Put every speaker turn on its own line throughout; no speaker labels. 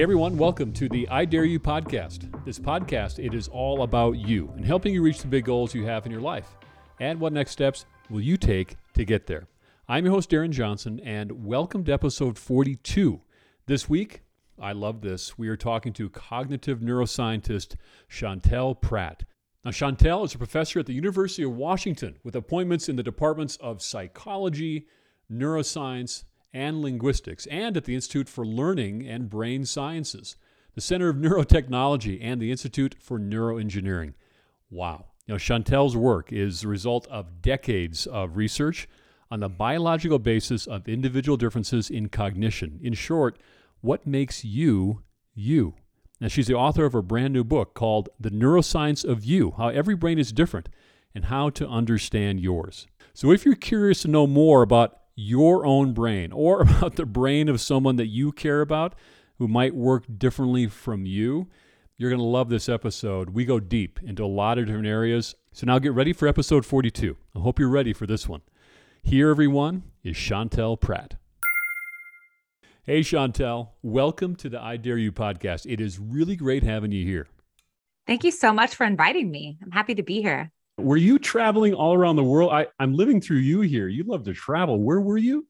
Hey everyone, welcome to the I Dare You podcast. This podcast, it is all about you and helping you reach the big goals you have in your life. And what next steps will you take to get there? I'm your host Darren Johnson and welcome to episode 42. This week, I love this. We are talking to cognitive neuroscientist Chantel Prat. Now, Chantel is a professor at the University of Washington with appointments in the departments of psychology, neuroscience, and linguistics, and at the Institute for Learning and Brain Sciences, the Center of Neurotechnology, and the Institute for Neuroengineering. Wow. You know, Chantel's work is the result of decades of research on the biological basis of individual differences in cognition. In short, what makes you you? Now, she's the author of a brand new book called The Neuroscience of You How Every Brain is Different and How to Understand Yours. So, if you're curious to know more about your own brain or about the brain of someone that you care about who might work differently from you, you're going to love this episode. We go deep into a lot of different areas. So now get ready for episode 42. I hope you're ready for this one. Here, everyone, is Chantel Prat. Hey, Chantel, welcome to the I Dare You podcast. It is really great having you here.
Thank you so much for inviting me. I'm happy to be here.
Were you traveling all around the world? I, I'm living through you here. You love to travel. Where were you?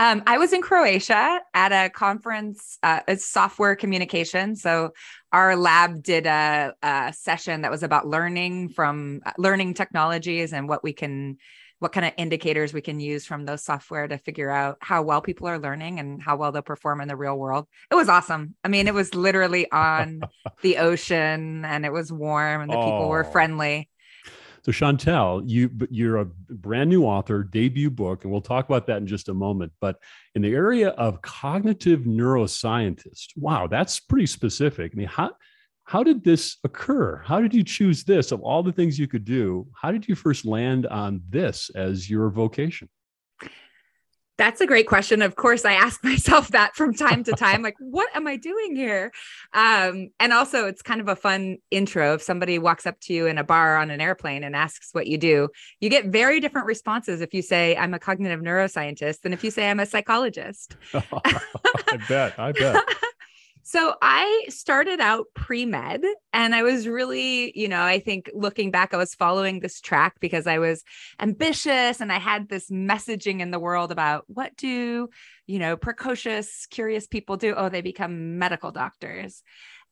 Um, I was in Croatia at a conference, uh, it's software communication. So our lab did a, a, session that was about learning from uh, learning technologies and what we can, what kind of indicators we can use from those software to figure out how well people are learning and how well they'll perform in the real world. It was awesome. I mean, it was literally on the ocean and it was warm and the oh. people were friendly.
So Chantel, you you're a brand new author, debut book, and we'll talk about that in just a moment. But in the area of cognitive neuroscientist, wow, that's pretty specific. I mean, how how did this occur? How did you choose this of all the things you could do? How did you first land on this as your vocation?
That's a great question. Of course, I ask myself that from time to time, like, what am I doing here? Um, and also, it's kind of a fun intro. If somebody walks up to you in a bar on an airplane and asks what you do, you get very different responses if you say, I'm a cognitive neuroscientist, than if you say, I'm a psychologist.
I bet. I bet.
So I started out pre med and I was really, you know, I think looking back, I was following this track because I was ambitious and I had this messaging in the world about what do, you know, precocious, curious people do? Oh, they become medical doctors.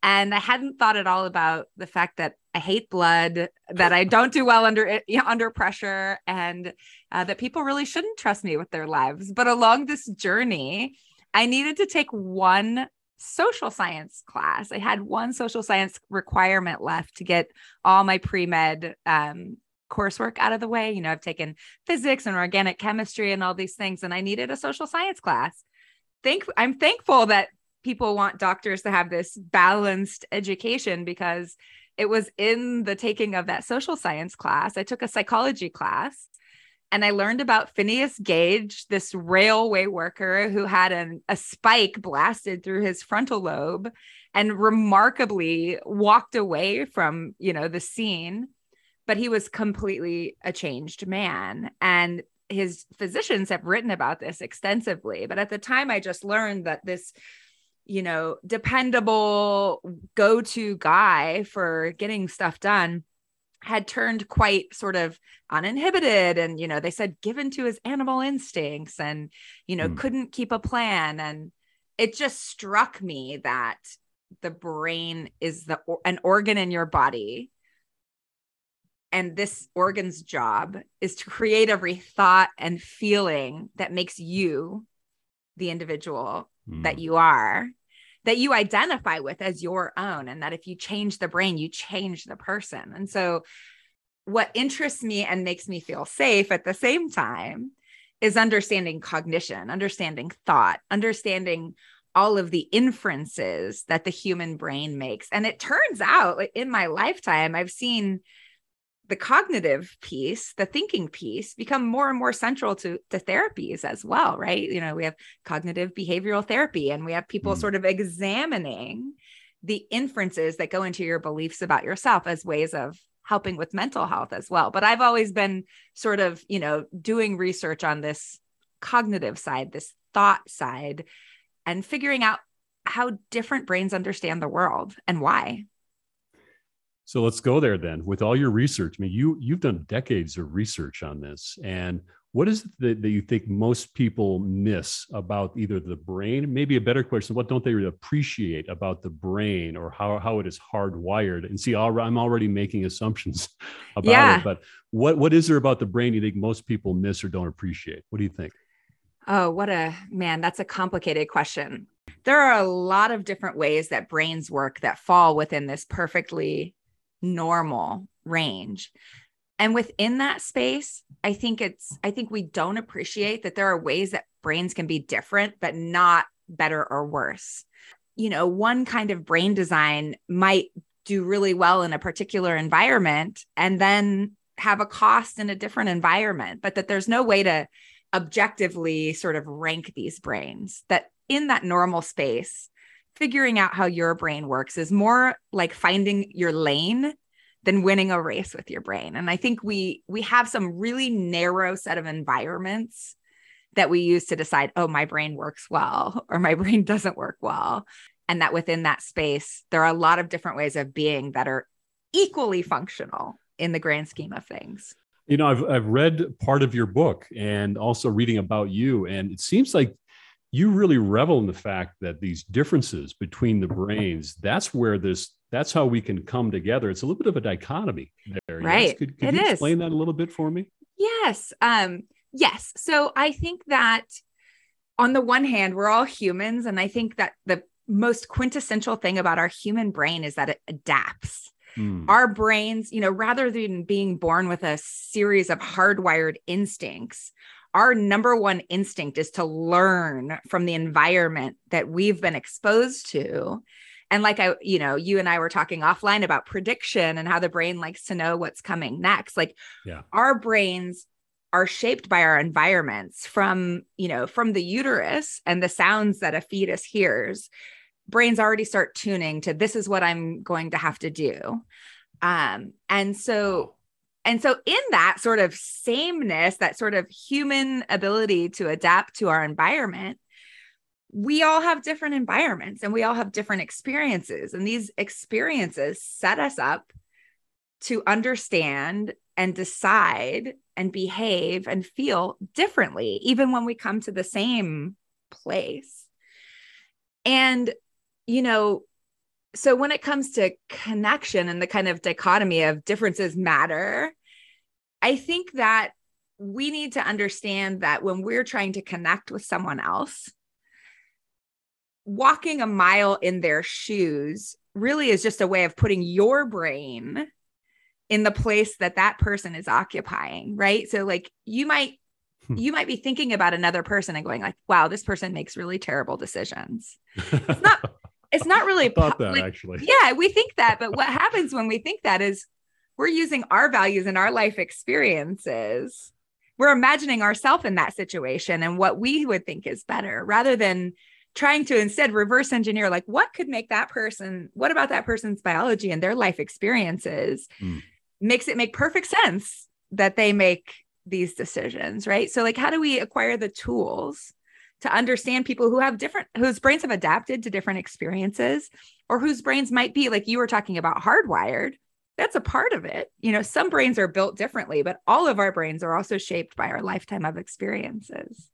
And I hadn't thought at all about the fact that I hate blood, that I don't do well under you know, under pressure, and uh, that people really shouldn't trust me with their lives. But along this journey, I needed to take one social science class. I had one social science requirement left to get all my pre med um, coursework out of the way. You know, I've taken physics and organic chemistry and all these things, and I needed a social science class. Thank, I'm thankful that people want doctors to have this balanced education because it was in the taking of that social science class. I took a psychology class and I learned about Phineas Gage, this railway worker who had an, a spike blasted through his frontal lobe and remarkably walked away from, you know, the scene, but he was completely a changed man. And his physicians have written about this extensively. But at the time, I just learned that this you know, dependable go to guy for getting stuff done had turned quite sort of uninhibited and you know they said given to his animal instincts and you know mm. couldn't keep a plan and it just struck me that the brain is the an organ in your body and this organ's job is to create every thought and feeling that makes you the individual mm. that you are that you identify with as your own and that if you change the brain you change the person. And so what interests me and makes me feel safe at the same time is understanding cognition understanding thought understanding all of the inferences that the human brain makes. And it turns out in my lifetime i've seen the cognitive piece, the thinking piece, become more and more central to, to therapies as well, right? You know, we have cognitive behavioral therapy and we have people mm. sort of examining the inferences that go into your beliefs about yourself as ways of helping with mental health as well. But I've always been sort of, you know, doing research on this cognitive side, this thought side, and figuring out how different brains understand the world and why.
So let's go there then. With all your research, I mean, you you've done decades of research on this, and what is it that, that you think most people miss about either the brain? Maybe a better question: What don't they appreciate about the brain, or how how it is hardwired? And see, I'm already making assumptions about yeah. it, but what what is there about the brain you think most people miss or don't appreciate? What do you think?
Oh, what a man! That's a complicated question. There are a lot of different ways that brains work that fall within this perfectly normal range. And within that space, I think it's, I think we don't appreciate that there are ways that brains can be different, but not better or worse. You know, one kind of brain design might do really well in a particular environment and then have a cost in a different environment, but that there's no way to objectively sort of rank these brains, that in that normal space, figuring out how your brain works is more like finding your lane than winning a race with your brain. And i think we we have some really narrow set of environments that we use to decide oh my brain works well or my brain doesn't work well. And that within that space there are a lot of different ways of being that are equally functional in the grand scheme of things.
You know i've, I've read part of your book and also reading about you and it seems like you really revel in the fact that these differences between the brains that's where this that's how we can come together it's a little bit of a dichotomy there
right yes?
could, could you is. explain that a little bit for me
yes um yes so i think that on the one hand we're all humans and i think that the most quintessential thing about our human brain is that it adapts Mm. Our brains, you know, rather than being born with a series of hardwired instincts, our number one instinct is to learn from the environment that we've been exposed to. And like i you know you and i were talking offline about prediction and how the brain likes to know what's coming next. Like yeah. our brains are shaped by our environments from you know from the uterus and the sounds that a fetus hears. Brains already start tuning to this is what i'm going to have to do. Um and so and so, in that sort of sameness, that sort of human ability to adapt to our environment, we all have different environments and we all have different experiences. And these experiences set us up to understand and decide and behave and feel differently, even when we come to the same place. And, you know, so when it comes to connection and the kind of dichotomy of differences matter, I think that we need to understand that when we're trying to connect with someone else, walking a mile in their shoes really is just a way of putting your brain in the place that that person is occupying, right? So like you might hmm. you might be thinking about another person and going like, "Wow, this person makes really terrible decisions." It's not it's not really
thought that like, actually.
Yeah, we think that, but what happens when we think that is we're using our values and our life experiences. We're imagining ourselves in that situation and what we would think is better rather than trying to instead reverse engineer like what could make that person what about that person's biology and their life experiences mm. makes it make perfect sense that they make these decisions right so like how do we acquire the tools to understand people who have different whose brains have adapted to different experiences or whose brains might be like you were talking about hardwired. That's a part of it. You know some brains are built differently but all of our brains are also shaped by our lifetime of experiences.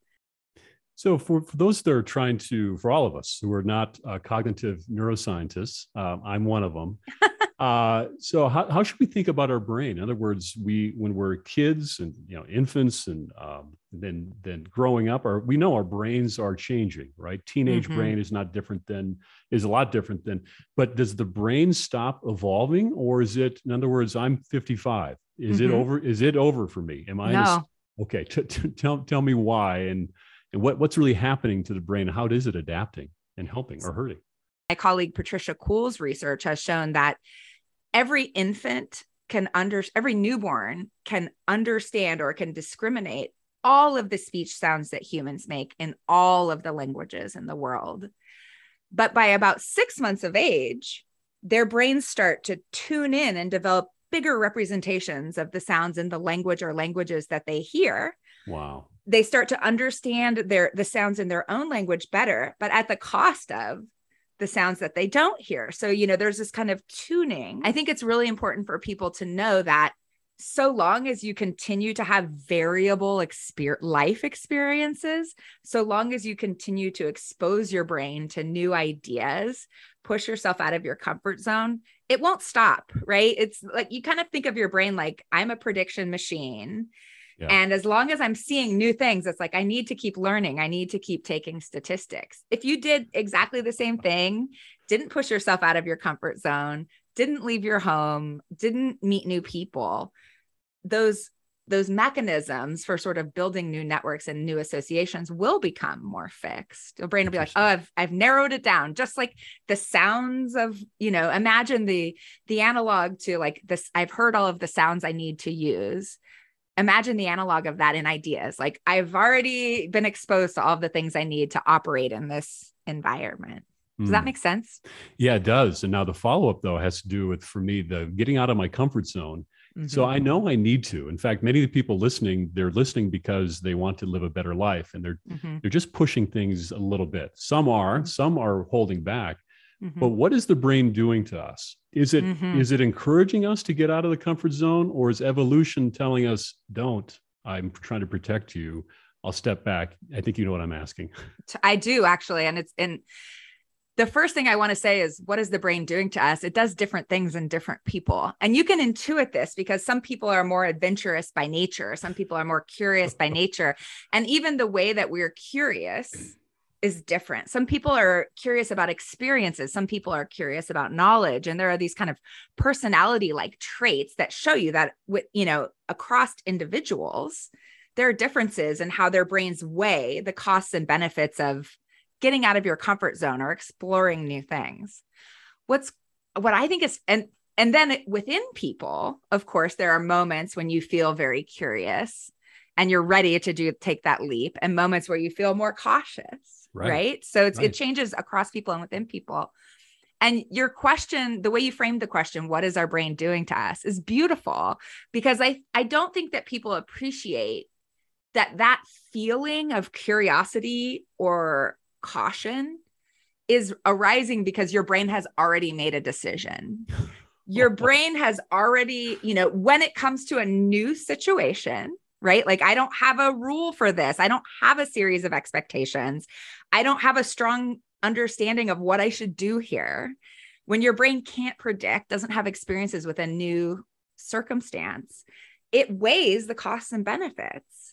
So for, for those that are trying to for all of us who are not uh, cognitive neuroscientists uh, i'm one of them Uh, so how, how should we think about our brain? In other words, we when we're kids and you know infants and um, then then growing up, our we know our brains are changing, right? Teenage mm-hmm. brain is not different than is a lot different than. But does the brain stop evolving, or is it? In other words, I'm 55. Is mm-hmm. it over? Is it over for me? Am I?
No. A,
okay, t- t- tell tell me why and and what what's really happening to the brain? How is it adapting and helping or hurting?
My colleague Patricia Kuhl's research has shown that every infant can under every newborn can understand or can discriminate all of the speech sounds that humans make in all of the languages in the world. But by about six months of age, their brains start to tune in and develop bigger representations of the sounds in the language or languages that they hear.
Wow.
They start to understand their the sounds in their own language better, but at the cost of the sounds that they don't hear. So, you know, there's this kind of tuning. I think it's really important for people to know that so long as you continue to have variable exper- life experiences, so long as you continue to expose your brain to new ideas, push yourself out of your comfort zone, it won't stop, right? It's like you kind of think of your brain like I'm a prediction machine. Yeah. And as long as I'm seeing new things, it's like I need to keep learning. I need to keep taking statistics. If you did exactly the same thing, didn't push yourself out of your comfort zone, didn't leave your home, didn't meet new people, those those mechanisms for sort of building new networks and new associations will become more fixed. Your brain will be like, oh, I've I've narrowed it down. Just like the sounds of, you know, imagine the the analog to like this. I've heard all of the sounds I need to use. Imagine the analog of that in ideas. Like I've already been exposed to all of the things I need to operate in this environment. Does that hmm. make sense?
Yeah, it does. And now the follow up though has to do with for me the getting out of my comfort zone Mm-hmm. So I know I need to. In fact, many of the people listening, they're listening because they want to live a better life and they're mm-hmm. they're just pushing things a little bit. Some are, mm-hmm. some are holding back. Mm-hmm. But what is the brain doing to us? Is it mm-hmm. is it encouraging us to get out of the comfort zone or is evolution telling us don't? I'm trying to protect you. I'll step back. I think you know what I'm asking.
I do actually and it's and the first thing I want to say is what is the brain doing to us? It does different things in different people. And you can intuit this because some people are more adventurous by nature, some people are more curious by nature. And even the way that we're curious is different. Some people are curious about experiences, some people are curious about knowledge, and there are these kind of personality like traits that show you that with, you know, across individuals, there are differences in how their brains weigh the costs and benefits of getting out of your comfort zone or exploring new things. What's what I think is and and then within people, of course, there are moments when you feel very curious and you're ready to do take that leap and moments where you feel more cautious, right? right? So it's right. it changes across people and within people. And your question, the way you framed the question, what is our brain doing to us is beautiful because I I don't think that people appreciate that that feeling of curiosity or caution is arising because your brain has already made a decision. Your brain has already, you know, when it comes to a new situation, right? Like, I don't have a rule for this. I don't have a series of expectations. I don't have a strong understanding of what I should do here. When your brain can't predict, doesn't have experiences with a new circumstance, it weighs the costs and benefits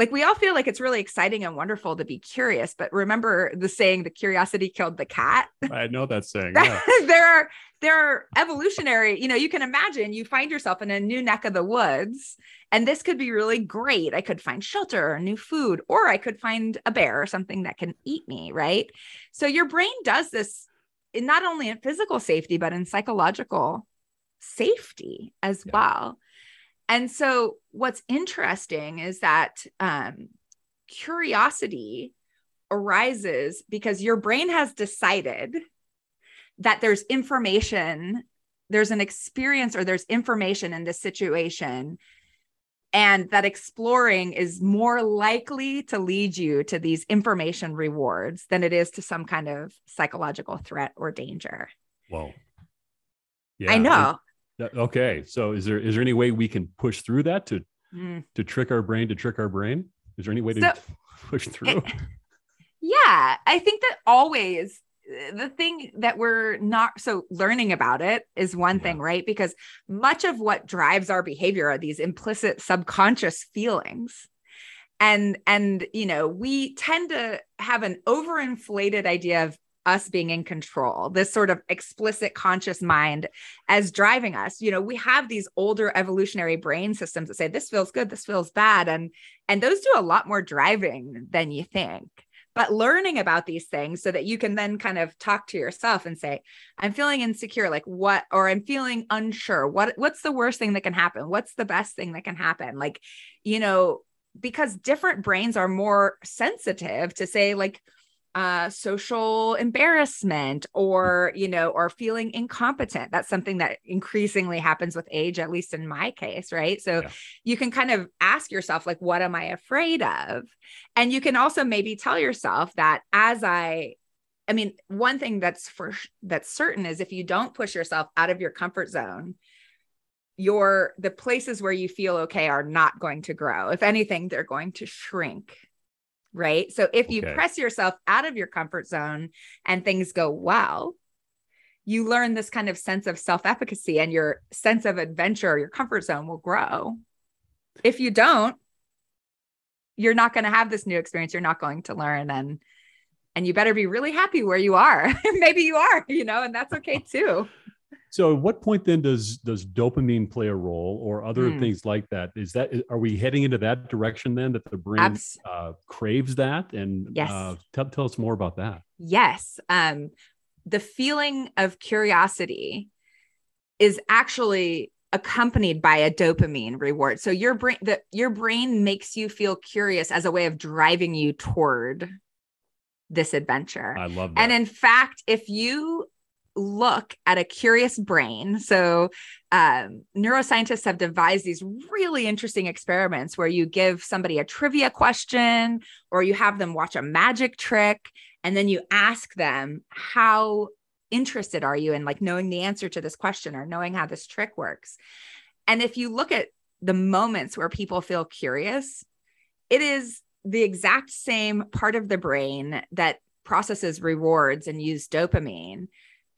like we all feel like it's really exciting and wonderful to be curious but remember the saying the curiosity killed the cat
i know that saying yeah.
there are there are evolutionary you know you can imagine you find yourself in a new neck of the woods and this could be really great i could find shelter or new food or i could find a bear or something that can eat me right so your brain does this in not only in physical safety but in psychological safety as yeah. well and so, what's interesting is that um, curiosity arises because your brain has decided that there's information, there's an experience, or there's information in this situation. And that exploring is more likely to lead you to these information rewards than it is to some kind of psychological threat or danger.
Whoa.
Yeah, I know.
Okay, so is there is there any way we can push through that to mm. to trick our brain to trick our brain? Is there any way to push through?
Yeah, I think that always the thing that we're not so learning about it is one yeah. thing, right? Because much of what drives our behavior are these implicit subconscious feelings. And and you know, we tend to have an overinflated idea of us being in control, this sort of explicit conscious mind as driving us. You know, we have these older evolutionary brain systems that say this feels good, this feels bad and and those do a lot more driving than you think. But learning about these things so that you can then kind of talk to yourself and say, I'm feeling insecure, like what, or I'm feeling unsure. What what's the worst thing that can happen? What's the best thing that can happen? Like, you know, because different brains are more sensitive to say, like, uh, social embarrassment or you know or feeling incompetent that's something that increasingly happens with age at least in my case right so yeah. you can kind of ask yourself like what am i afraid of and you can also maybe tell yourself that as i I mean, one thing that's for that's certain is if you don't push yourself out of your comfort zone, your the places where you feel okay are not going to grow. If anything, they're going to shrink. Right. So if you
Okay.
press yourself out of your comfort zone and things go well, you learn this kind of sense of self efficacy and your sense of adventure, your comfort zone will grow. If you don't, you're not going to have this new experience. You're not going to learn. And and you better be really happy where you are. Maybe you are, you know, and that's okay too.
So, at what point then does does dopamine play a role, or other
Hmm.
things like that? Is that are we heading into that direction then that the brain
Abs-
uh, craves that? And
Yes.
uh, tell tell us more about that.
Yes. Um, the feeling of curiosity is actually accompanied by a dopamine reward. So your brain the your brain makes you feel curious as a way of driving you toward this adventure.
I love that.
And in fact, if you look at a curious brain, so um, neuroscientists have devised these really interesting experiments where you give somebody a trivia question or you have them watch a magic trick, and then you ask them, How interested are you in like knowing the answer to this question or knowing how this trick works? And if you look at the moments where people feel curious, it is the exact same part of the brain that processes rewards and use dopamine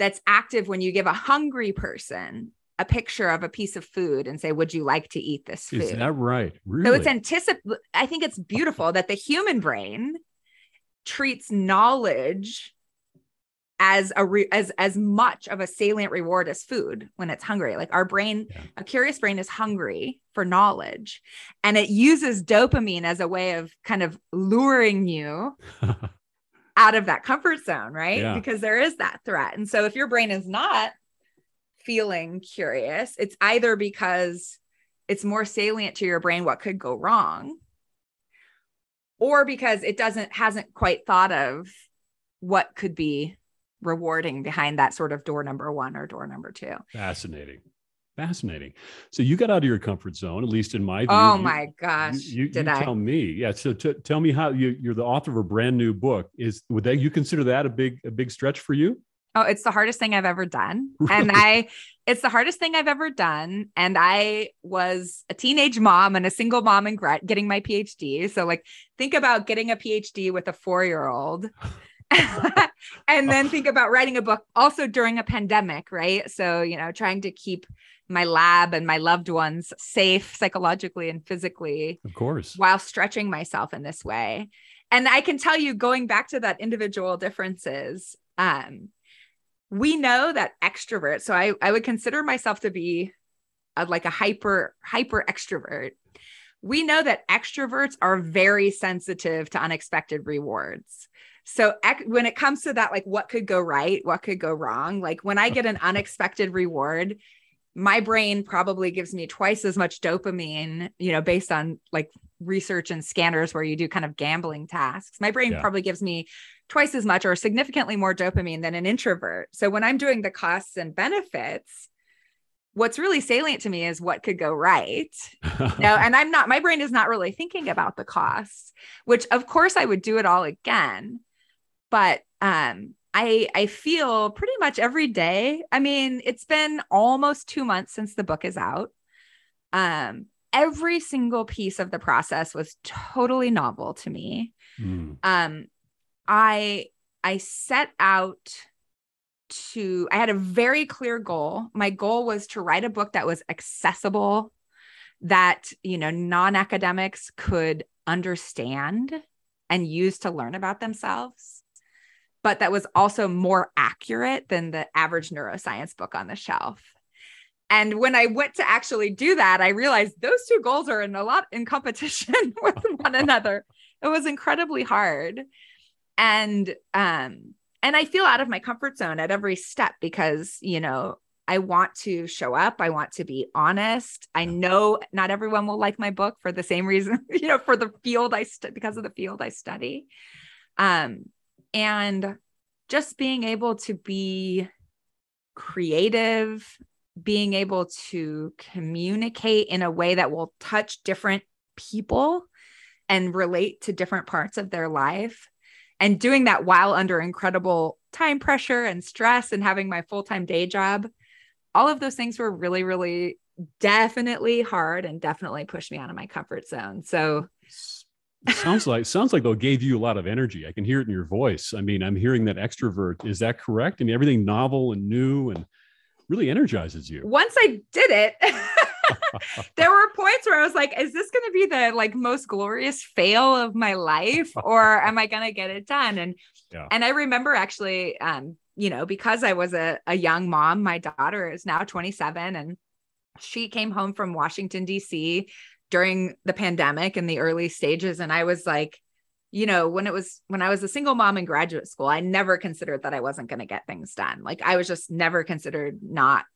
that's active when you give a hungry person a picture of a piece of food and say, Would you like to eat this food?
Is that right? Really?
So it's anticip I think it's beautiful that the human brain treats knowledge as a re- as as much of a salient reward as food when it's hungry. Like our brain,
Yeah.
a curious brain is hungry for knowledge and it uses dopamine as a way of kind of luring you out of that comfort zone, right?
Yeah.
Because there is that threat. And so if your brain is not feeling curious, it's either because it's more salient to your brain what could go wrong or because it doesn't hasn't quite thought of what could be rewarding behind that sort of door number 1 or door number 2.
Fascinating. Fascinating. So you got out of your comfort zone, at least in my view.
Oh
You-
my gosh,
You, you,
did
you
I?
tell me, yeah. So t- tell me how you, you're the author of a brand new book. Is would that you consider that a big a big stretch for you?
Oh, it's the hardest thing I've ever done.
Really?
And I, it's the hardest thing I've ever done. And I was a teenage mom and a single mom and grad getting my PhD. So, like, think about getting a PhD with a four year old. and then think about writing a book also during a pandemic, right? So, you know, trying to keep my lab and my loved ones safe psychologically and physically
Of course.
while stretching myself in this way. And I can tell you, going back to that individual differences, um, we know that extroverts. So I, I would consider myself to be a, like a hyper hyper extrovert. We know that extroverts are very sensitive to unexpected rewards. So when it comes to that, like what could go right, what could go wrong, like when I get an unexpected reward, my brain probably gives me twice as much dopamine, you know, based on like research and scanners where you do kind of gambling tasks. My brain
Yeah.
probably gives me twice as much or significantly more dopamine than an introvert. So when I'm doing the costs and benefits, what's really salient to me is what could go right. No, and I'm not, my brain is not really thinking about the costs, which of course I would do it all again. But um I I feel pretty much every day. I mean, it's been almost 2 months since the book is out. Um every single piece of the process was totally novel to me.
Mm,
Um I I set out to I had a very clear goal. My goal was to write a book that was accessible that, you know, non-academics could understand and use to learn about themselves, but that was also more accurate than the average neuroscience book on the shelf. And when I went to actually do that, I realized those two goals are in a lot in competition with one another. It was incredibly hard. And um and I feel out of my comfort zone at every step because, you know, I want to show up. I want to be honest. I know not everyone will like my book for the same reason, you know, for the field I stu- because of the field I study. Um, and just being able to be creative, being able to communicate in a way that will touch different people and relate to different parts of their life. And doing that while under incredible time pressure and stress and having my full-time day job all of those things were really really definitely hard and definitely pushed me out of my comfort zone. So
sounds like sounds like though gave you a lot of energy i can hear it in your voice i mean i'm hearing that extrovert is that correct i mean everything novel and new and really energizes you
once i did it there were points where I was like, is this going to be the like most glorious fail of my life or am I going to get it done? And yeah. and I remember actually um you know, because I was a, a young mom, my daughter is now 27 and she came home from Washington D.C. during the pandemic in the early stages and I was like you know, when it was when I was a single mom in graduate school, I never considered that I wasn't going to get things done. Like I was just never considered not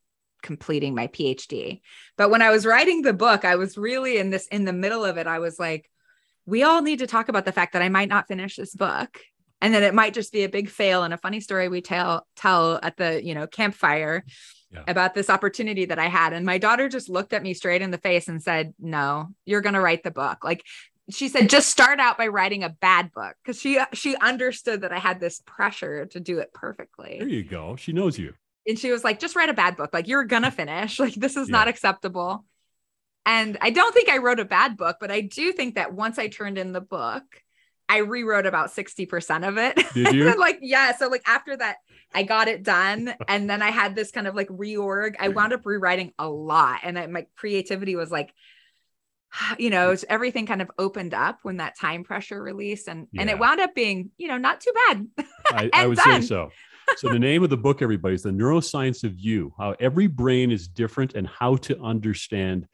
completing my PhD. But when I was writing the book, I was really in this in the middle of it. I was like, we all need to talk about the fact that I might not finish this book and then it might just be a big fail and a funny story we tell tell at the, you know, campfire yeah. about this opportunity that I had and my daughter just looked at me straight in the face and said, "No, you're going to write the book." Like she said just start out by writing a bad book because she she understood that I had this pressure to do it perfectly.
There you go. She knows you
and she was like, just write a bad book. Like, you're gonna finish. Like, this is yeah. not acceptable. And I don't think I wrote a bad book, but I do think that once I turned in the book, I rewrote about 60% of it.
Did you?
like, yeah. So, like, after that, I got it done. and then I had this kind of like reorg. I mm-hmm. wound up rewriting a lot. And I, my creativity was like, you know, everything kind of opened up when that time pressure released. And, yeah. and it wound up being, you know, not too bad.
I, I would done. say so so the name of the book, everybody, is the neuroscience of you. How every brain is different and how to understand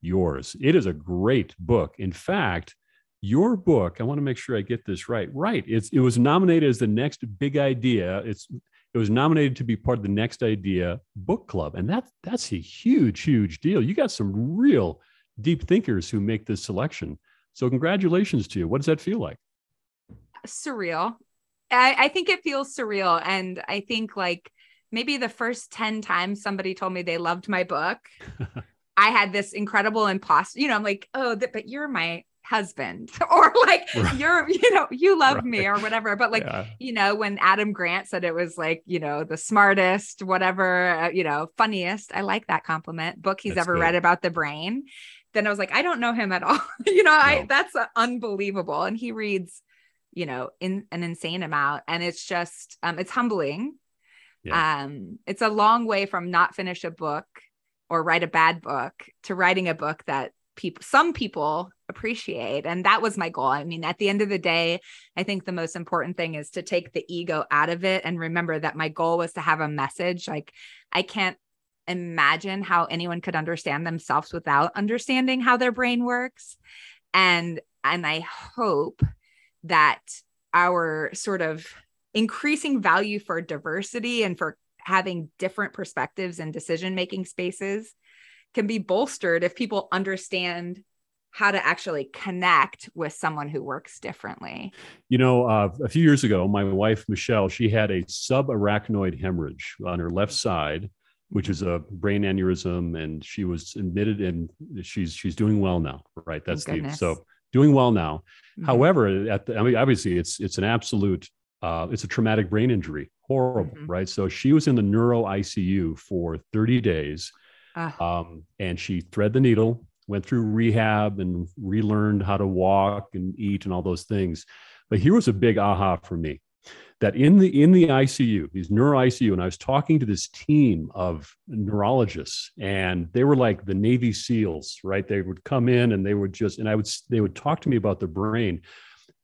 yours. It is a great book. In fact, your book, I want to make sure I get this right. Right. It's it was nominated as the next big idea. It's it was nominated to be part of the next idea book club. And that that's a huge, huge deal. You got some real deep thinkers who make this selection. So congratulations to you. What does that feel like?
Surreal. I, I think it feels surreal. And I think like maybe the first 10 times somebody told me they loved my book, I had this incredible imposter, you know, I'm like, oh, th- but you're my husband or like right. you're you know you love right. me or whatever but like yeah. you know when adam grant said it was like you know the smartest whatever uh, you know funniest i like that compliment book he's that's ever good. read about the brain then i was like i don't know him at all you know no. i that's uh, unbelievable and he reads you know in an insane amount and it's just um it's humbling yeah. um it's a long way from not finish a book or write a bad book to writing a book that people some people appreciate and that was my goal. I mean at the end of the day i think the most important thing is to take the ego out of it and remember that my goal was to have a message. Like i can't imagine how anyone could understand themselves without understanding how their brain works. And and i hope that our sort of increasing value for diversity and for having different perspectives and decision making spaces can be bolstered if people understand how to actually connect with someone who works differently.
You know, uh, a few years ago, my wife Michelle, she had a subarachnoid hemorrhage on her left side, which is a brain aneurysm, and she was admitted, and she's she's doing well now. Right, that's the so doing well now. Mm-hmm. However, at the, I mean, obviously, it's it's an absolute uh, it's a traumatic brain injury, horrible, mm-hmm. right? So she was in the neuro ICU for 30 days, uh. um, and she thread the needle, went through rehab, and relearned how to walk and eat and all those things. But here was a big aha for me that in the in the ICU, these neuro ICU, and I was talking to this team of neurologists, and they were like the Navy SEALs, right? They would come in and they would just, and I would they would talk to me about the brain.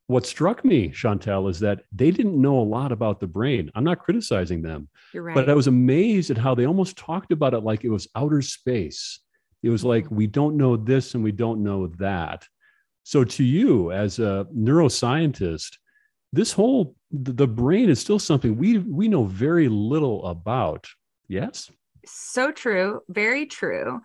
What struck me, Chantel, is that they didn't know a lot about the brain. I'm not criticizing them,
right.
but I was amazed at how they almost talked about it like it was outer space. It was like mm-hmm. we don't know this and we don't know that. So, to you as a neuroscientist, this whole the brain is still something we we know very little about yes
so true very true.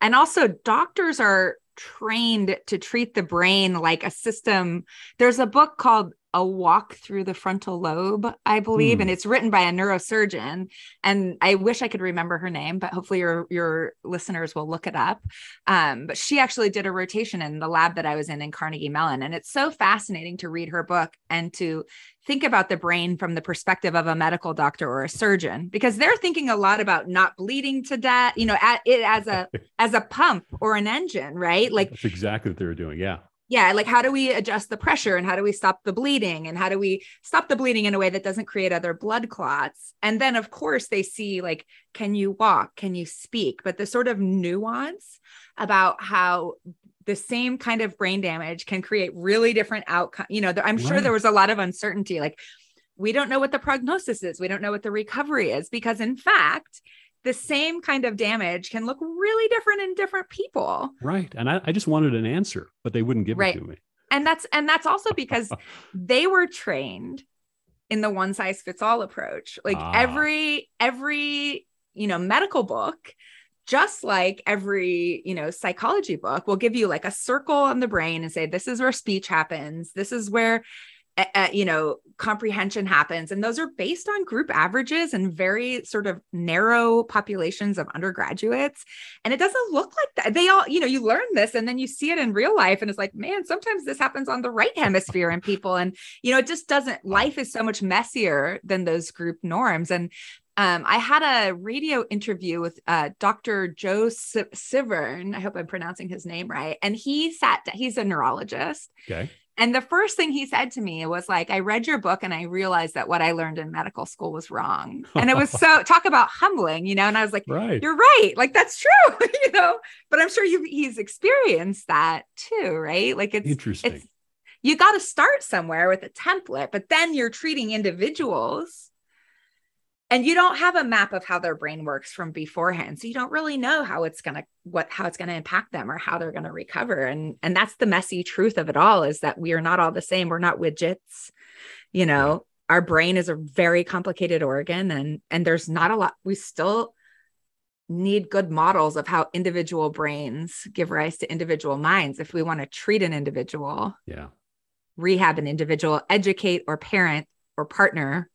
And also doctors are trained to treat the brain like a system. There's a book called a walk through the frontal lobe, I believe,
Hmm.
and it's written by a neurosurgeon. And I wish I could remember her name, but hopefully your your listeners will look it up. Um, but she actually did a rotation in the lab that I was in in Carnegie Mellon, and it's so fascinating to read her book and to think about the brain from the perspective of a medical doctor or a surgeon because they're thinking a lot about not bleeding to death, you know, at it as a as a pump or an engine, right? Like
That's exactly what they were doing. Yeah.
Yeah like how do we adjust the pressure and how do we stop the bleeding and how do we stop the bleeding in a way that doesn't create other blood clots? And then of course they see like can you walk? Can you speak? But the sort of nuance about how the same kind of brain damage can create really different outcomes you know i'm sure
Right.
there was a lot of uncertainty like we don't know what the prognosis is. We don't know what the recovery is because in fact the same kind of damage can look really different in different people
Right. And I, I just wanted an answer, but they wouldn't give
Right.
it to me.
and that's and that's also because they were trained in the one size fits all approach like
Ah.
every every you know medical book just like every you know psychology book will give you like a circle on the brain and say this is where speech happens this is where uh, you know comprehension happens and those are based on group averages and very sort of narrow populations of undergraduates and it doesn't look like that they all you know you learn this and then you see it in real life and it's like man sometimes this happens on the right hemisphere in people and you know it just doesn't life is so much messier than those group norms and um, I had a radio interview with uh, Dr. Joe Si- Sirven. I hope I'm pronouncing his name right. And he sat, he's a neurologist.
Okay.
And the first thing he said to me was like, I read your book and I realized that what I learned in medical school was wrong. And it was so talk about humbling, you know. And I was like,
Right.
you're right. Like that's true, you know. But I'm sure you he's experienced that too, right? Like it's
Interesting.
it's you got to start somewhere with a template, but then you're treating individuals and you don't have a map of how their brain works from beforehand. So you don't really know how it's going to what how it's going to impact them or how they're going to recover. And and that's the messy truth of it all is that we are not all the same. We're not widgets. You know, our brain is a very complicated organ and and there's not a lot we still need good models of how individual brains give rise to individual minds if we want to treat an individual
yeah.
rehab an individual educate or parent or partner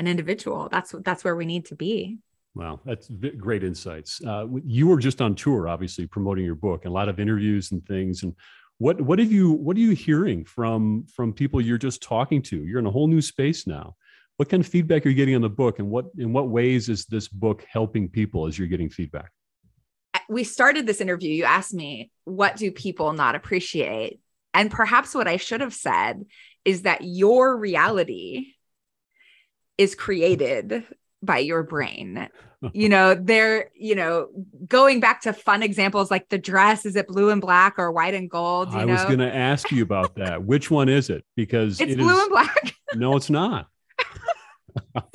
an individual that's that's where we need to be
Wow, that's great insights. Uh, you were just on tour, obviously promoting your book, and a lot of interviews and things. And what what have you what are you hearing from from people you're just talking to? You're in a whole new space now. What kind of feedback are you getting on the book, and what in what ways is this book helping people as you're getting feedback?
we started this interview you asked me what do people not appreciate and perhaps what i should have said is that your reality is created by your brain. You know they're you know going back to fun examples like the dress is it blue and black or white and gold you
I
know
was going to ask you about that. Which one is it? Because
it's
it
blue
is-
and black.
No, it's not.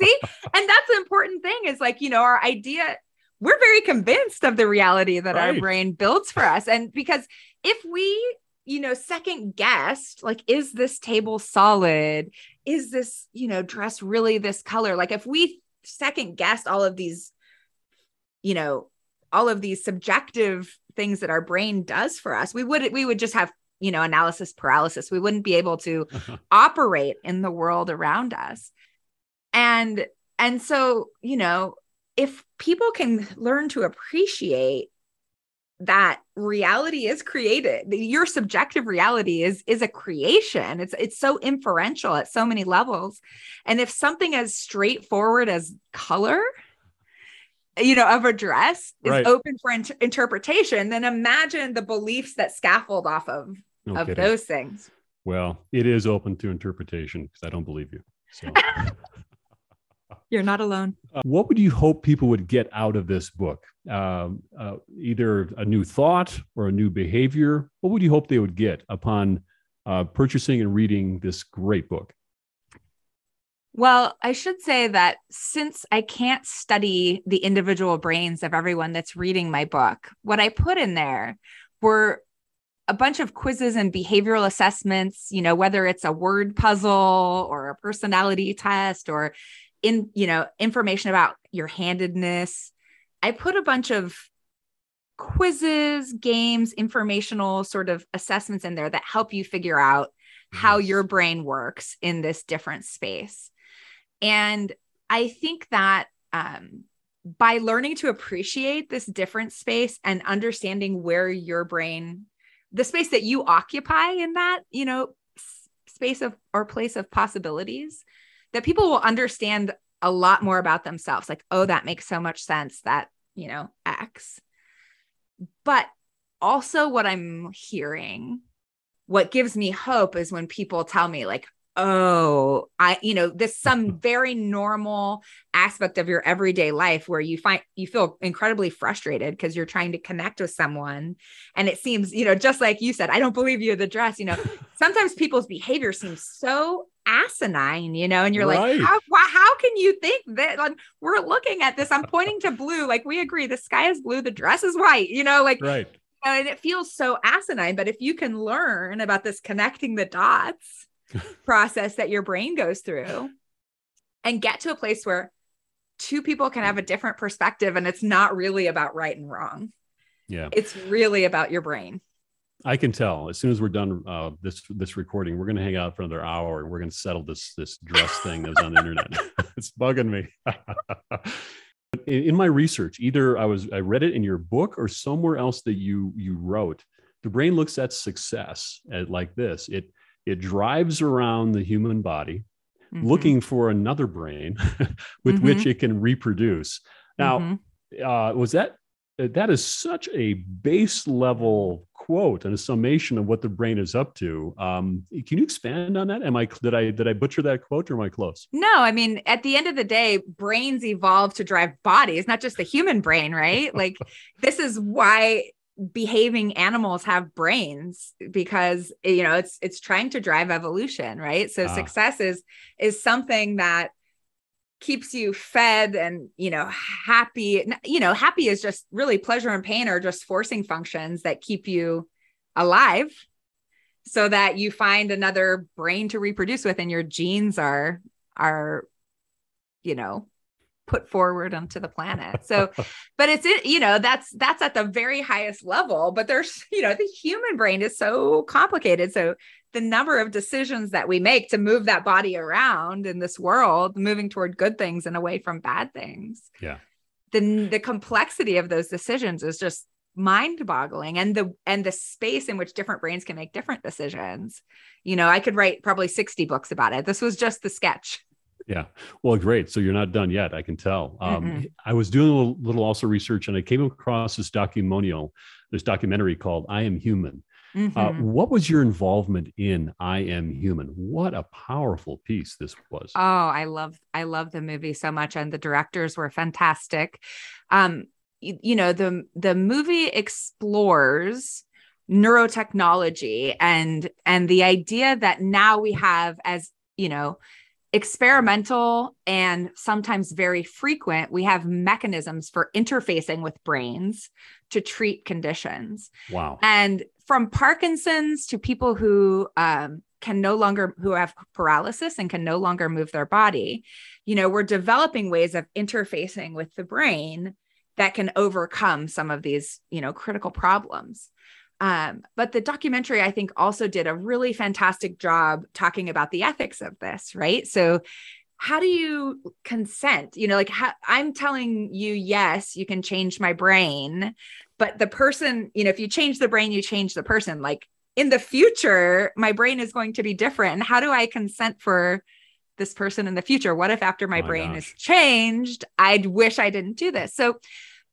see? And that's the important thing is like you know our idea we're very convinced of the reality that our brain builds for us. And because if we you know second guessed like is this table solid is this you know dress really this color? Like if we second guessed all of these you know all of these subjective things that our brain does for us we would we would just have you know analysis paralysis. We wouldn't be able to uh-huh. operate in the world around us. And and so you know if people can learn to appreciate that reality is created your subjective reality is is a creation it's it's so inferential at so many levels and if something as straightforward as color you know of a dress is
Right.
open for int- interpretation then imagine the beliefs that scaffold off of
No
of
kidding.
those things
Well, it is open to interpretation because I don't believe you. So.
you're not alone
Uh, what would you hope people would get out of this book? Um, uh, either a new thought or a new behavior. What would you hope they would get upon uh, purchasing and reading this great book?
Well, I should say that since I can't study the individual brains of everyone that's reading my book, what I put in there were a bunch of quizzes and behavioral assessments, you know, whether it's a word puzzle or a personality test or in, you know, information about your handedness. I put a bunch of quizzes, games, informational sort of assessments in there that help you figure out how your brain works in this different space. And I think that um, by learning to appreciate this different space and understanding where your brain, the space that you occupy in that, you know, space of or place of possibilities, that people will understand a lot more about themselves. Like, oh, that makes so much sense that, you know, X. But also, what I'm hearing, what gives me hope is when people tell me, like, oh, I, you know, this some very normal aspect of your everyday life where you find you feel incredibly frustrated because you're trying to connect with someone. And it seems, you know, just like you said, I don't believe you the dress, you know, sometimes people's behavior seems so asinine, you know, and you're
Right.
like, how, why, how can you think that? Like, we're looking at this. I'm pointing to blue. Like, we agree the sky is blue, the dress is white, you know, like,
Right.
and it feels so asinine. But if you can learn about this connecting the dots process that your brain goes through and get to a place where two people can have a different perspective and it's not really about right and wrong,
Yeah.
it's really about your brain.
I can tell as soon as we're done uh, this this recording, we're going to hang out for another hour and we're going to settle this this dress thing that's on the internet. it's bugging me. in, in my research, either I was I read it in your book or somewhere else that you you wrote. The brain looks at success at like this. It it drives around the human body,
Mhm.
looking for another brain with which it can reproduce. Now,
Mhm.
uh, was that that is such a base level quote and a summation of what the brain is up to. Um, can you expand on that? Am I did I did I butcher that quote or am I close?
No, I mean, at the end of the day, brains evolve to drive bodies, not just the human brain, right? Like, this is why behaving animals have brains because you know it's it's trying to drive evolution right so
Ah.
success is is something that keeps you fed and you know happy. You know happy is just really pleasure and pain are just forcing functions that keep you alive so that you find another brain to reproduce with and your genes are are you know put forward onto the planet. So but it's it you know that's that's at the very highest level but there's you know the human brain is so complicated. So the number of decisions that we make to move that body around in this world moving toward good things and away from bad things
Yeah.
the the complexity of those decisions is just mind boggling and the and the space in which different brains can make different decisions. You know i could write probably 60 books about it. This was just the sketch
Yeah. Well, great. So you're not done yet. I can tell. Um,
Mm-mm.
I was doing a little, little also research and I came across this documonial, this documentary called I Am Human. Uh,
Mhm.
what was your involvement in I Am Human? What a powerful piece this was.
Oh, I love I love the movie so much and the directors were fantastic. Um you, you know, the the movie explores neurotechnology and and the idea that now we have as, you know, experimental and sometimes very frequent, we have mechanisms for interfacing with brains to treat conditions
wow.
and from parkinson's to people who um, can no longer who have paralysis and can no longer move their body you know we're developing ways of interfacing with the brain that can overcome some of these you know critical problems um, but the documentary i think also did a really fantastic job talking about the ethics of this right? So how do you consent? You know like how, i'm telling you yes you can change my brain but the person you know if you change the brain you change the person. Like in the future my brain is going to be different. And how do i consent for this person in the future? What if after my,
My
brain
gosh.
is changed i'd wish i didn't do this? So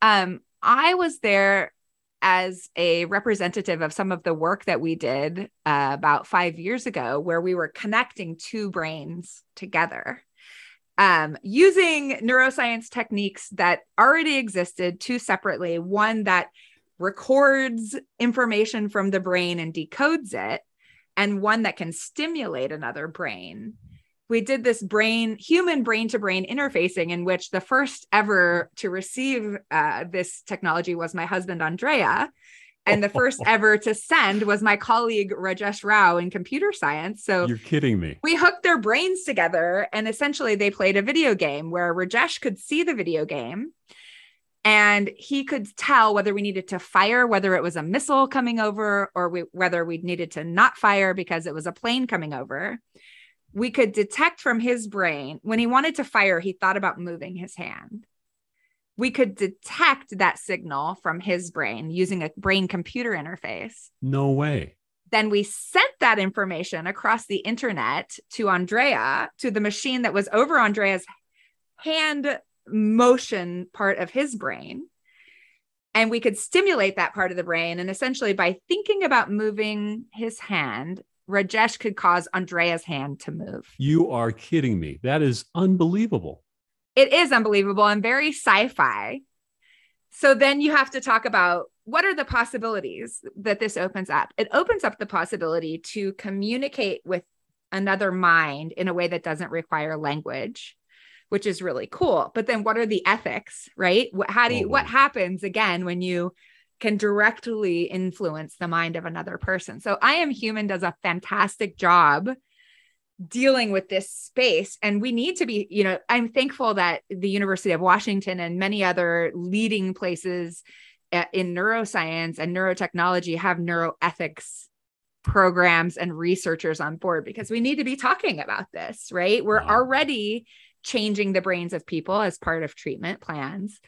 um i was there as a representative of some of the work that we did uh, about five years ago where we were connecting two brains together um, using neuroscience techniques that already existed two separately one that records information from the brain and decodes it and one that can stimulate another brain we did this brain human brain to brain interfacing in which the first ever to receive uh, this technology was my husband andrea. And the first ever to send was my colleague rajesh rao in computer science. So
You're kidding me.
we hooked their brains together and essentially they played a video game where Rajesh could see the video game and he could tell whether we needed to fire whether it was a missile coming over or we, whether we needed to not fire because it was a plane coming over we could detect from his brain when he wanted to fire he thought about moving his hand we could detect that signal from his brain using a brain computer interface
no way
then we sent that information across the internet to andrea to the machine that was over andrea's hand motion part of his brain. And we could stimulate that part of the brain. And essentially, by thinking about moving his hand, Rajesh could cause Andrea's hand to move.
You are kidding me. That is unbelievable.
It is unbelievable and very sci fi. So then you have to talk about what are the possibilities that this opens up? It opens up the possibility to communicate with another mind in a way that doesn't require language which is really cool. But then what are the ethics, right? How do you, oh, what happens again when you can directly influence the mind of another person? So I am human does a fantastic job dealing with this space and we need to be you know i'm thankful that the university of washington and many other leading places uh, in neuroscience and neurotechnology have neuroethics programs and researchers on board because we need to be talking about this right we're wow. already changing the brains of people as part of treatment plans.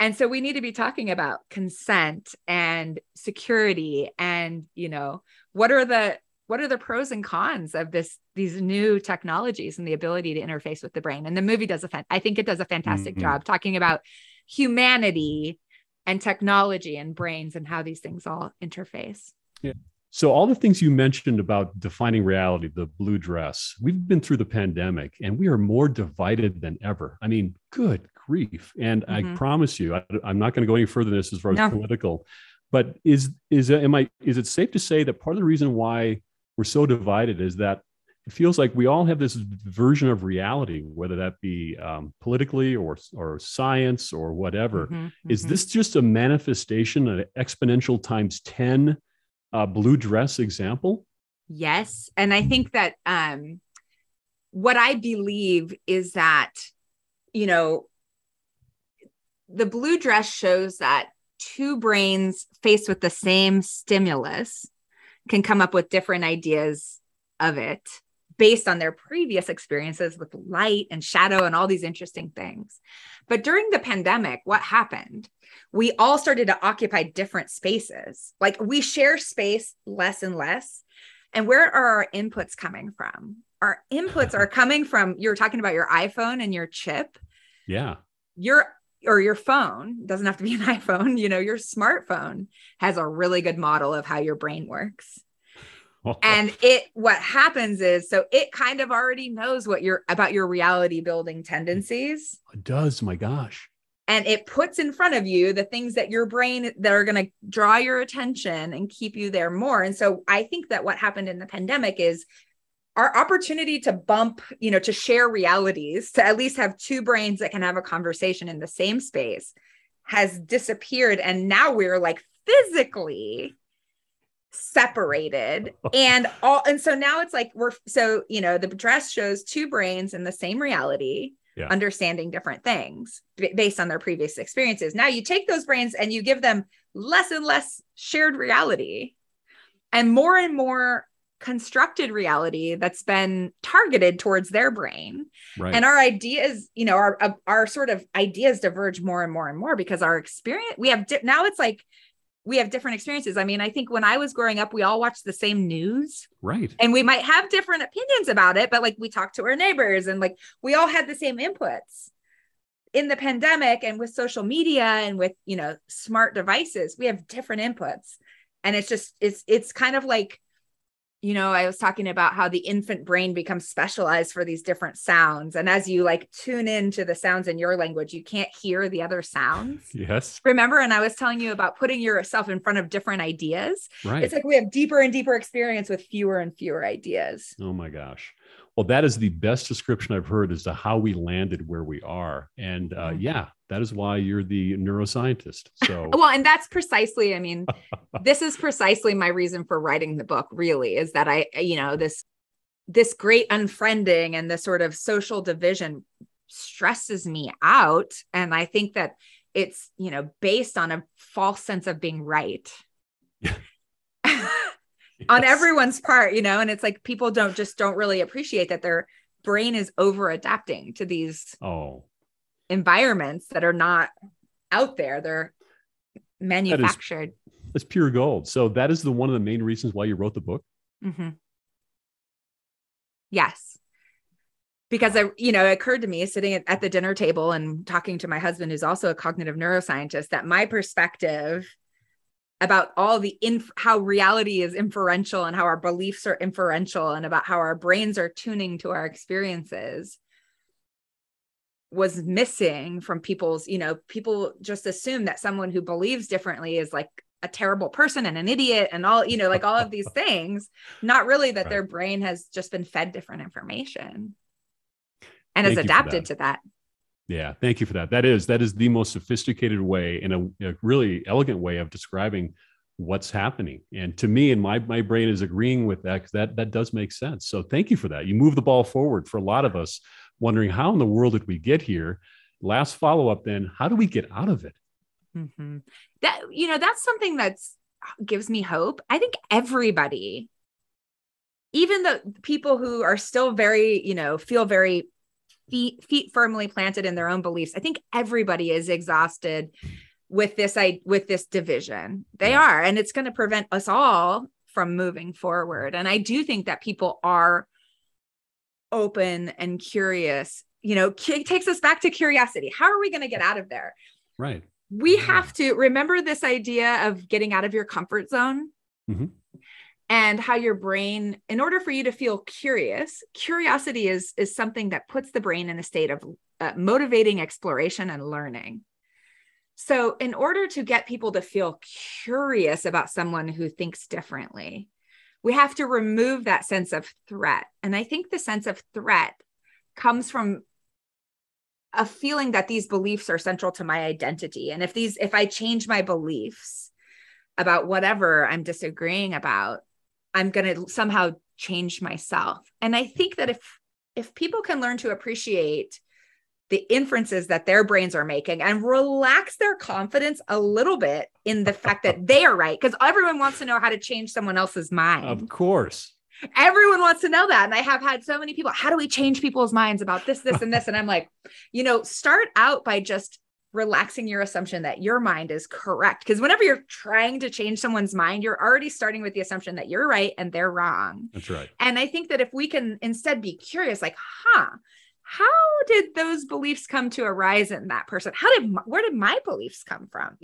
And so we need to be talking about consent and security and, you know, what are the what are the pros and cons of this these new technologies and the ability to interface with the brain? And the movie does a fan, i think it does a fantastic mm-hmm. job talking about humanity and technology and brains and how these things all interface.
Yeah so, all the things you mentioned about defining reality, the blue dress, we've been through the pandemic and we are more divided than ever. I mean, good grief. And mm-hmm. I promise you, I, am not going to go any further than this as far as no. political. But is is am I is it safe to say that part of the reason why we're so divided is that it feels like we all have this version of reality, whether that be um, politically or or science or whatever. Mm-hmm, is mm-hmm. this just a manifestation, an exponential times ten uh, blue dress example?
Yes. And I think that um, what I believe is that, you know, the blue dress shows that two brains faced with the same stimulus can come up with different ideas of it based on their previous experiences with light and shadow and all these interesting things. But during the pandemic, what happened we all started to occupy different spaces. Like we share space less and less. And where are our inputs coming from? Our inputs are coming from you're talking about your iPhone and your chip.
Yeah.
Your or your phone doesn't have to be an iPhone, you know, your smartphone has a really good model of how your brain works. And it what happens is so it kind of already knows what you're about your reality building tendencies.
It does, my gosh.
And it puts in front of you the things that your brain that are going to draw your attention and keep you there more. And so i think that what happened in the pandemic is our opportunity to bump you know to share realities to at least have two brains that can have a conversation in the same space has disappeared. And now we're like physically separated and all and so now it's like we're so you know the dress shows two brains in the same reality yeah. understanding different things based on their previous experiences. Now you take those brains and you give them less and less shared reality and more and more constructed reality that's been targeted towards their brain right. and our ideas you know our our sort of ideas diverge more and more and more because our experience we have di- now it's like we have different experiences. I mean, I think when I was growing up, we all watched the same news.
Right.
And we might have different opinions about it, but like we talked to our neighbors and like we all had the same inputs. In the pandemic and with social media and with, you know, smart devices, we have different inputs. And it's just it's it's kind of like you know, I was talking about how the infant brain becomes specialized for these different sounds. And as you like tune into the sounds in your language, you can't hear the other sounds.
Yes.
Remember? And I was telling you about putting yourself in front of different ideas.
Right.
It's like we have deeper and deeper experience with fewer and fewer ideas.
Oh my gosh. Well, that is the best description I've heard as to how we landed where we are. And uh, mm-hmm. yeah, that is why you're the neuroscientist. So,
well, and that's precisely, I mean, this is precisely my reason for writing the book, really, is that I, you know, this this great unfriending and this sort of social division stresses me out. And I think that it's, you know, based on a false sense of being right. Yes. on everyone's part, you know, and it's like people don't just don't really appreciate that their brain is over adapting to these
oh
environments that are not out there. They're manufactured.
It's pure gold. So that is the one of the main reasons why you wrote the book.
Mm-hmm. Yes. Because I, you know, it occurred to me sitting at, the dinner table and talking to my husband, who's also a cognitive neuroscientist, that my perspective about all the inf- how reality is inferential and how our beliefs are inferential and about how our brains are tuning to our experiences was missing from people's you know people just assume that someone who believes differently is like a terrible person and an idiot and all you know like all of these things not really that right. their brain has just been fed different information and thank has adapted that. to that
yeah thank you for that. That is that is the most sophisticated way and a, a really elegant way of describing what's happening. And to me and my my brain is agreeing with that because that that does make sense. So thank you for that. You move the ball forward for a lot of us wondering how in the world did we get here? Last follow-up then how do we get out of it?
Mm-hmm. That you know, that's something that's gives me hope. I think everybody, even the people who are still very, you know, feel very feet feet firmly planted in their own beliefs. I think everybody is exhausted with this I with this division. They yeah. are, and it's going to prevent us all from moving forward. And I do think that people are open and curious. You know, it takes us back to curiosity. How are we going to get out of there?
Right
we have to remember this idea of getting out of your comfort zone mm-hmm. And how your brain in order for you to feel curious curiosity is is something that puts the brain in a state of uh, motivating exploration and learning. So in order to get people to feel curious about someone who thinks differently we have to remove that sense of threat. And i think the sense of threat comes from a feeling that these beliefs are central to my identity. And if these if i change my beliefs about whatever i'm disagreeing about i'm going to somehow change myself and i think that if if people can learn to appreciate the inferences that their brains are making and relax their confidence a little bit in the fact that they are right because everyone wants to know how to change someone else's mind
of course
Everyone wants to know that. And I have had so many people, how do we change people's minds about this, this, and this? And I'm like, you know, start out by just relaxing your assumption that your mind is correct. Because whenever you're trying to change someone's mind, you're already starting with the assumption that you're right and they're wrong.
That's right.
And I think that if we can instead be curious, like, huh, how did those beliefs come to arise in that person? How did, where did my beliefs come from?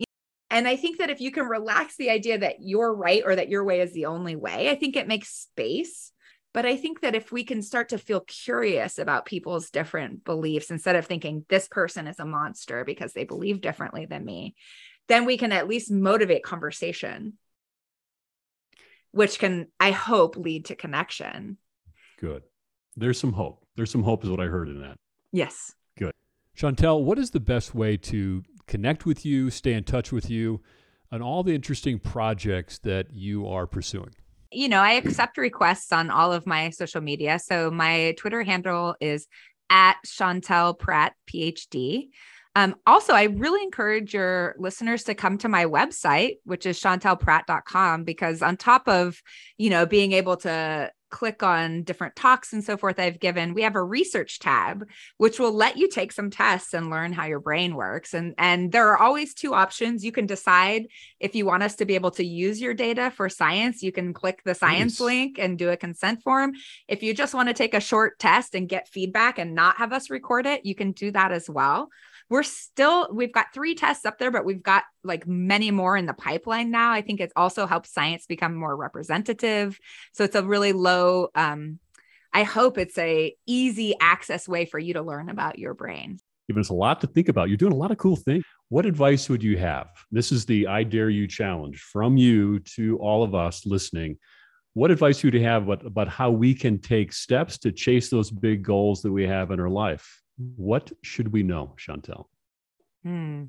And I think that if you can relax the idea that you're right or that your way is the only way, I think it makes space. But I think that if we can start to feel curious about people's different beliefs instead of thinking this person is a monster because they believe differently than me, then we can at least motivate conversation, which can, I hope, lead to connection.
Good. There's some hope. There's some hope, is what I heard in that.
Yes.
Good. Chantel, what is the best way to connect with you, stay in touch with you, and all the interesting projects that you are pursuing?
You know, I accept requests on all of my social media. So my Twitter handle is at Chantel Prat, PhD. Um, also, I really encourage your listeners to come to my website, which is chantelprat.com, because on top of, you know, being able to click on different talks and so forth I've given, we have a research tab which will let you take some tests and learn how your brain works. And and there are always two options. You can decide if you want us to be able to use your data for science, you can click the science nice. link and do a consent form. If you just want to take a short test and get feedback and not have us record it, you can do that as well we're still we've got three tests up there but we've got like many more in the pipeline now. I think it also helps science become more representative. So it's a really low um i hope it's a easy access way for you to learn about your brain.
Giving us a lot to think about. You're doing a lot of cool things what advice would you have? This is the i dare you challenge from you to all of us listening. What advice would you have about, about how we can take steps to chase those big goals that we have in our life what should we know, Chantel?
Hmm.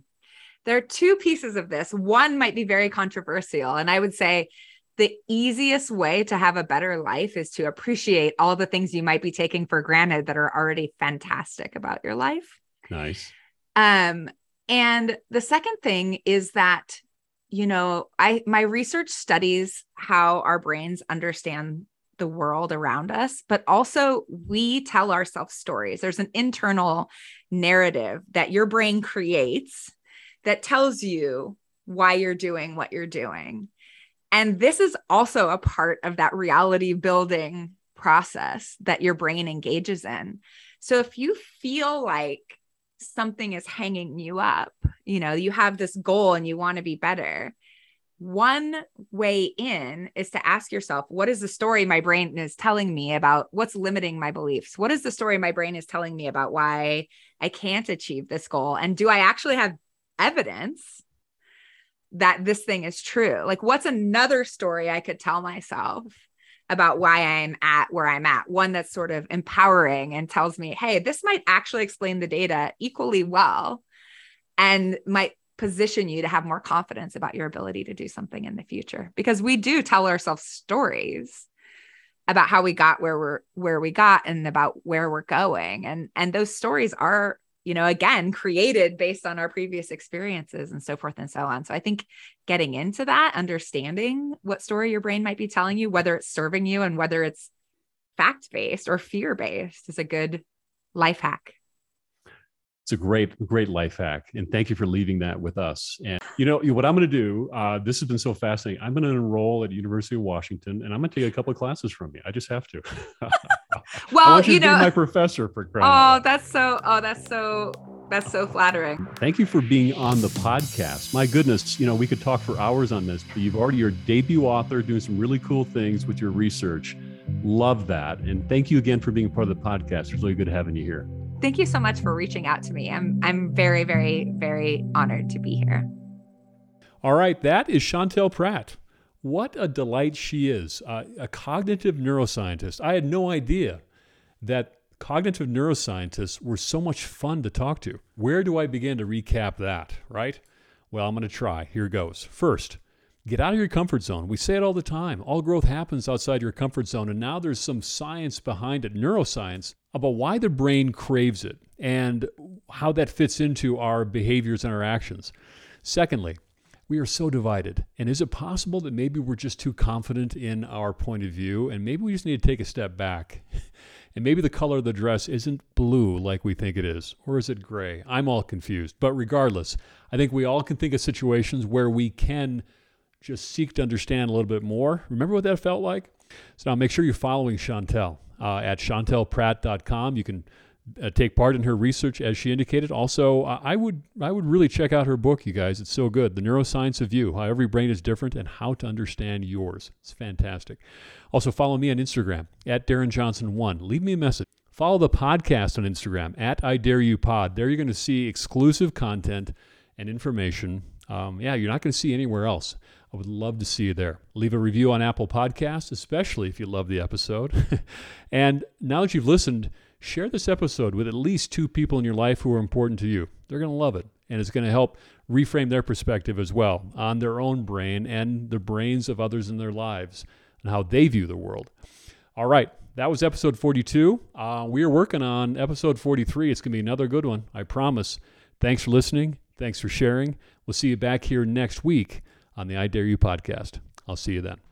There are two pieces of this. One might be very controversial, and I would say the easiest way to have a better life is to appreciate all the things you might be taking for granted that are already fantastic about your life.
Nice.
Um, and the second thing is that, you know, I my research studies how our brains understand the world around us, but also we tell ourselves stories. There's an internal narrative that your brain creates that tells you why you're doing what you're doing. And this is also a part of that reality building process that your brain engages in. So if you feel like something is hanging you up, you know, you have this goal and you want to be better, one way in is to ask yourself, what is the story my brain is telling me about what's limiting my beliefs? What is the story my brain is telling me about why I can't achieve this goal? And do I actually have evidence that this thing is true? Like, what's another story I could tell myself about why I'm at where I'm at? One that's sort of empowering and tells me, hey, this might actually explain the data equally well and might position you to have more confidence about your ability to do something in the future because we do tell ourselves stories about how we got where we're where we got and about where we're going and and those stories are you know, again, created based on our previous experiences and so forth and so on. So I think getting into that, understanding what story your brain might be telling you, whether it's serving you and whether it's fact based or fear based, is a good life hack.
It's a great, great life hack. And thank you for leaving that with us. And you know, what I'm going to do, uh, this has been so fascinating. I'm going to enroll at University of Washington and I'm going to take a couple of classes from you. I just have to.
well, you,
you
know,
my professor for credit.
Oh, that's so, oh, that's so, that's so flattering.
Thank you for being on the podcast. My goodness, you know, we could talk for hours on this, but you've already your debut author doing some really cool things with your research. Love that. And thank you again for being part of the podcast. It's really good having you here
thank you so much for reaching out to me. I'm I'm very very very honored to be here.
All right, that is Chantel Prat. What a delight she is, uh, a cognitive neuroscientist. I had no idea that cognitive neuroscientists were so much fun to talk to. Where do I begin to recap that, right? Well, I'm going to try. Here goes. First, get out of your comfort zone. We say it all the time. All growth happens outside your comfort zone. And now there's some science behind it, neuroscience, about why the brain craves it and how that fits into our behaviors and our actions. Secondly, we are so divided. And is it possible that maybe we're just too confident in our point of view and maybe we just need to take a step back? and maybe the color of the dress isn't blue like we think it is, or is it gray? I'm all confused. But regardless, I think we all can think of situations where we can just seek to understand a little bit more. Remember what that felt like? So now make sure you're following Chantel uh, at chantelprat.com. You can uh, take part in her research as she indicated. Also, uh, I would I would really check out her book, you guys. It's so good. The Neuroscience of You: How Every Brain is Different and How to Understand Yours. It's fantastic. Also, follow me on Instagram at Darren Johnson One. Leave me a message. Follow the podcast on Instagram at I Dare You Pod. There you're going to see exclusive content and information. Um, yeah, you're not going to see anywhere else. I would love to see you there. Leave a review on Apple Podcasts, especially if you love the episode. and now that you've listened, share this episode with at least two people in your life who are important to you. They're going to love it, and it's going to help reframe their perspective as well on their own brain and the brains of others in their lives and how they view the world. All right, that was episode 42. Uh, we are working on episode 43. It's going to be another good one, I promise. Thanks for listening. Thanks for sharing. We'll see you back here next week on the I Dare You podcast. I'll see you then.